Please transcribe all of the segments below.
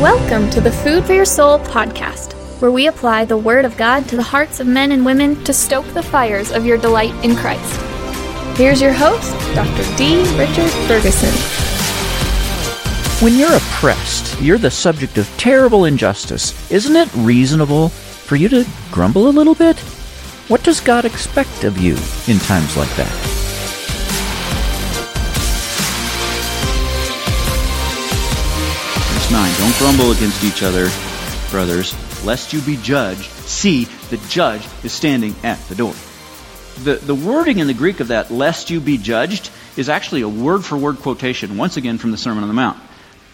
Welcome to the Food for Your Soul podcast, where we apply the Word of God to the hearts of men and women to stoke the fires of your delight in Christ. Here's your host, Dr. D. Richard Ferguson. When you're oppressed, you're the subject of terrible injustice. Isn't it reasonable for you to grumble a little bit? What does God expect of you in times like that? 9 Don't grumble against each other, brothers, lest you be judged. See, the judge is standing at the door. The, the wording in the Greek of that, lest you be judged, is actually a word for word quotation, once again from the Sermon on the Mount.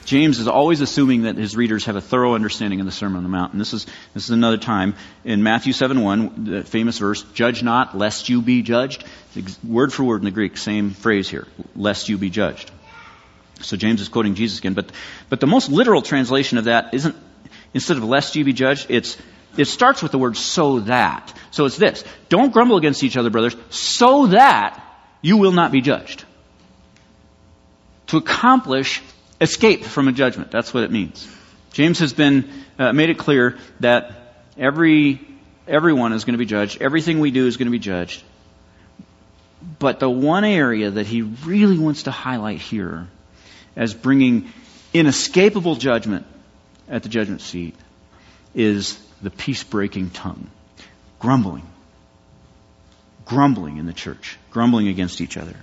James is always assuming that his readers have a thorough understanding of the Sermon on the Mount. And this is, this is another time in Matthew 7 1, the famous verse, judge not lest you be judged. Word for word in the Greek, same phrase here, lest you be judged. So James is quoting Jesus again. But, but the most literal translation of that isn't, instead of lest you be judged, it's, it starts with the word so that. So it's this. Don't grumble against each other, brothers, so that you will not be judged. To accomplish escape from a judgment. That's what it means. James has been uh, made it clear that every everyone is going to be judged. Everything we do is going to be judged. But the one area that he really wants to highlight here as bringing inescapable judgment at the judgment seat is the peace breaking tongue. Grumbling. Grumbling in the church. Grumbling against each other.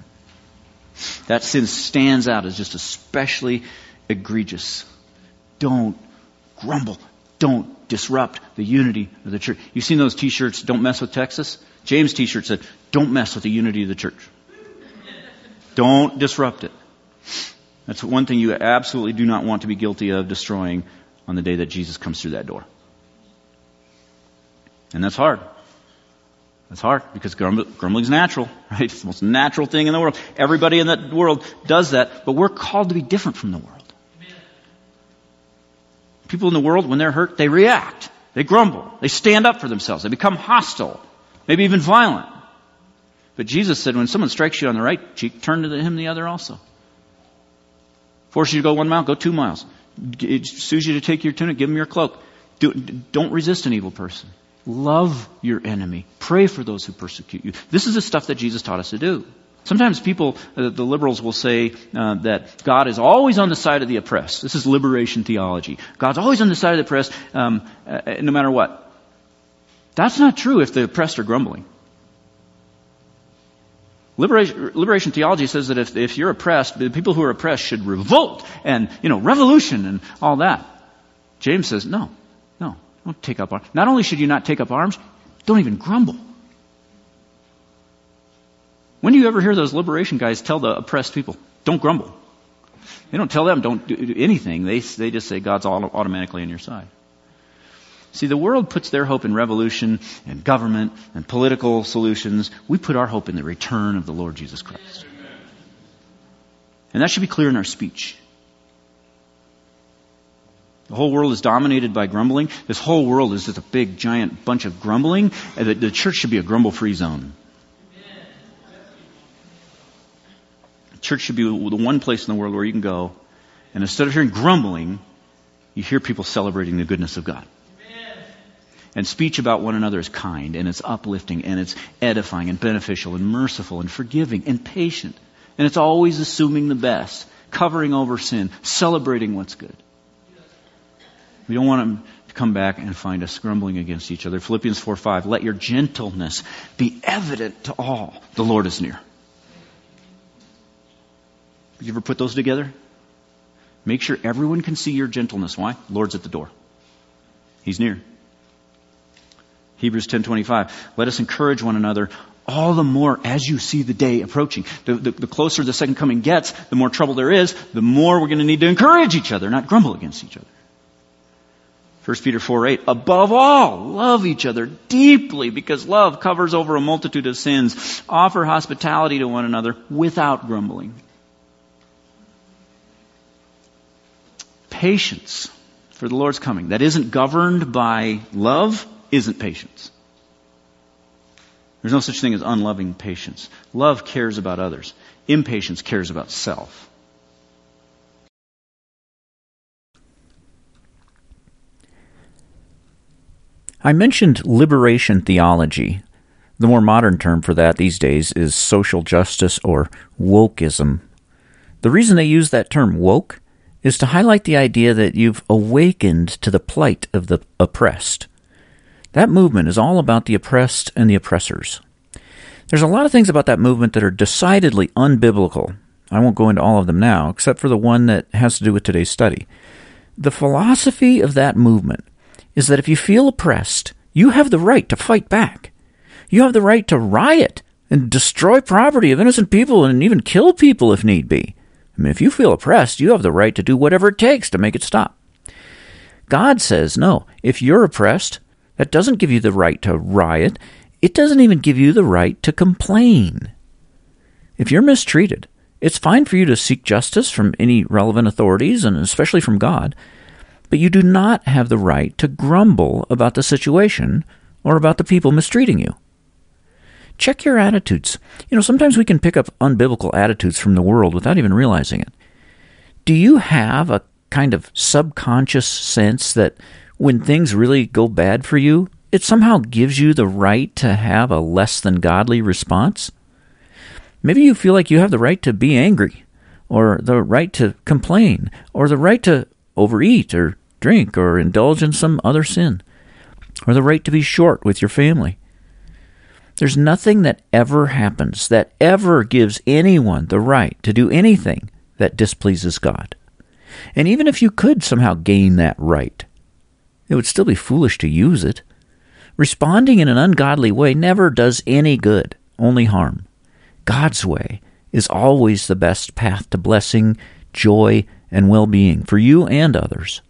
That sin stands out as just especially egregious. Don't grumble. Don't disrupt the unity of the church. You've seen those t-shirts, don't mess with Texas? James t-shirt said, don't mess with the unity of the church. Don't disrupt it. That's one thing you absolutely do not want to be guilty of destroying on the day that Jesus comes through that door. And that's hard. That's hard because grumbling is natural, right? It's the most natural thing in the world. Everybody in the world does that, but we're called to be different from the world. People in the world, when they're hurt, they react. They grumble. They stand up for themselves. They become hostile, maybe even violent. But Jesus said, when someone strikes you on the right cheek, turn to him the other also. Force you to go one mile, go two miles. It sues you to take your tunic, give him your cloak. Do, don't resist an evil person. Love your enemy. Pray for those who persecute you. This is the stuff that Jesus taught us to do. Sometimes people, uh, the liberals will say uh, that God is always on the side of the oppressed. This is liberation theology. God's always on the side of the oppressed, um, uh, no matter what. That's not true if the oppressed are grumbling. Liberation, liberation theology says that if, if you're oppressed, the people who are oppressed should revolt and, you know, revolution and all that. James says, no, no, don't take up arms. Not only should you not take up arms, don't even grumble. When do you ever hear those liberation guys tell the oppressed people, don't grumble? They don't tell them don't do anything. They, they just say God's automatically on your side. See, the world puts their hope in revolution and government and political solutions. We put our hope in the return of the Lord Jesus Christ. And that should be clear in our speech. The whole world is dominated by grumbling. This whole world is just a big, giant bunch of grumbling. The, the church should be a grumble free zone. The church should be the one place in the world where you can go, and instead of hearing grumbling, you hear people celebrating the goodness of God. And speech about one another is kind, and it's uplifting, and it's edifying, and beneficial, and merciful, and forgiving, and patient. And it's always assuming the best, covering over sin, celebrating what's good. We don't want to come back and find us grumbling against each other. Philippians 4 5, let your gentleness be evident to all. The Lord is near. You ever put those together? Make sure everyone can see your gentleness. Why? Lord's at the door. He's near. Hebrews 10:25. Let us encourage one another all the more as you see the day approaching. The, the, the, closer the second coming gets, the more trouble there is, the more we're going to need to encourage each other, not grumble against each other. 1 Peter 4 8. Above all, love each other deeply because love covers over a multitude of sins. Offer hospitality to one another without grumbling. Patience for the Lord's coming that isn't governed by love isn't patience. There's no such thing as unloving patience. Love cares about others. Impatience cares about self. I mentioned liberation theology. The more modern term for that these days is social justice or wokeism. The reason they use that term woke is to highlight the idea that you've awakened to the plight of the oppressed. That movement is all about the oppressed and the oppressors. There's a lot of things about that movement that are decidedly unbiblical. I won't go into all of them now, except for the one that has to do with today's study. The philosophy of that movement is that if you feel oppressed, you have the right to fight back. You have the right to riot and destroy property of innocent people and even kill people if need be. I mean, if you feel oppressed, you have the right to do whatever it takes to make it stop. God says, no, if you're oppressed, that doesn't give you the right to riot. It doesn't even give you the right to complain. If you're mistreated, it's fine for you to seek justice from any relevant authorities and especially from God, but you do not have the right to grumble about the situation or about the people mistreating you. Check your attitudes. You know, sometimes we can pick up unbiblical attitudes from the world without even realizing it. Do you have a kind of subconscious sense that when things really go bad for you, it somehow gives you the right to have a less than godly response? Maybe you feel like you have the right to be angry, or the right to complain, or the right to overeat, or drink, or indulge in some other sin, or the right to be short with your family. There's nothing that ever happens that ever gives anyone the right to do anything that displeases God. And even if you could somehow gain that right, it would still be foolish to use it. Responding in an ungodly way never does any good, only harm. God's way is always the best path to blessing, joy, and well being for you and others.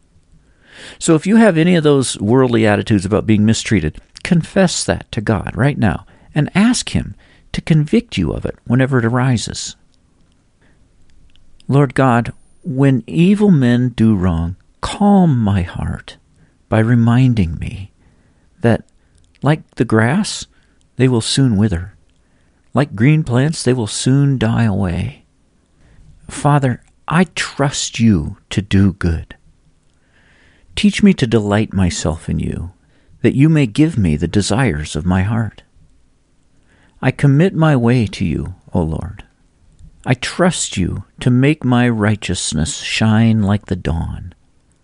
So if you have any of those worldly attitudes about being mistreated, confess that to God right now and ask Him to convict you of it whenever it arises. Lord God, when evil men do wrong, calm my heart by reminding me that, like the grass, they will soon wither. Like green plants, they will soon die away. Father, I trust you to do good. Teach me to delight myself in you, that you may give me the desires of my heart. I commit my way to you, O Lord. I trust you to make my righteousness shine like the dawn,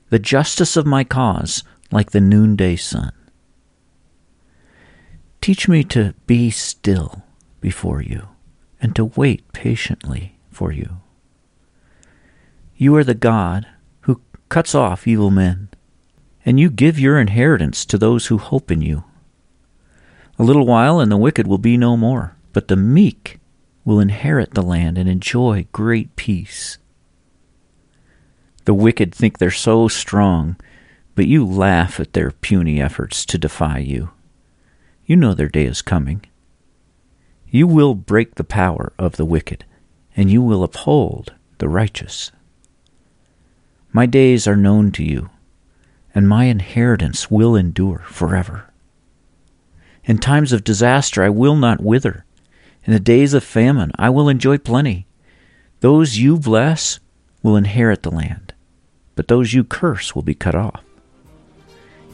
the justice of my cause like the noonday sun. Teach me to be still before you and to wait patiently for you. You are the God who cuts off evil men, and you give your inheritance to those who hope in you. A little while, and the wicked will be no more, but the meek will inherit the land and enjoy great peace. The wicked think they're so strong, but you laugh at their puny efforts to defy you. You know their day is coming. You will break the power of the wicked, and you will uphold the righteous. My days are known to you, and my inheritance will endure forever. In times of disaster, I will not wither. In the days of famine, I will enjoy plenty. Those you bless will inherit the land, but those you curse will be cut off.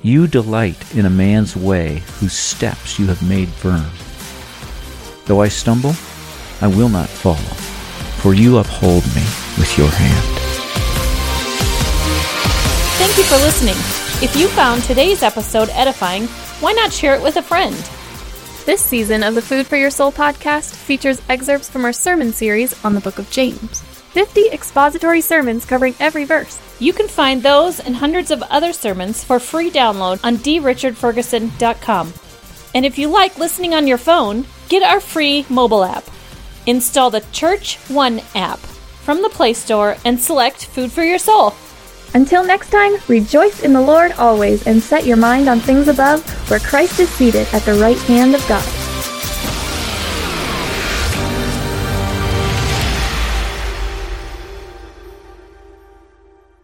You delight in a man's way whose steps you have made firm. Though I stumble, I will not fall, for you uphold me with your hand. Thank you for listening. If you found today's episode edifying, why not share it with a friend? This season of the Food for Your Soul podcast features excerpts from our sermon series on the book of James. 50 expository sermons covering every verse. You can find those and hundreds of other sermons for free download on drichardferguson.com. And if you like listening on your phone, get our free mobile app. Install the Church One app from the Play Store and select Food for Your Soul. Until next time, rejoice in the Lord always and set your mind on things above, where Christ is seated at the right hand of God.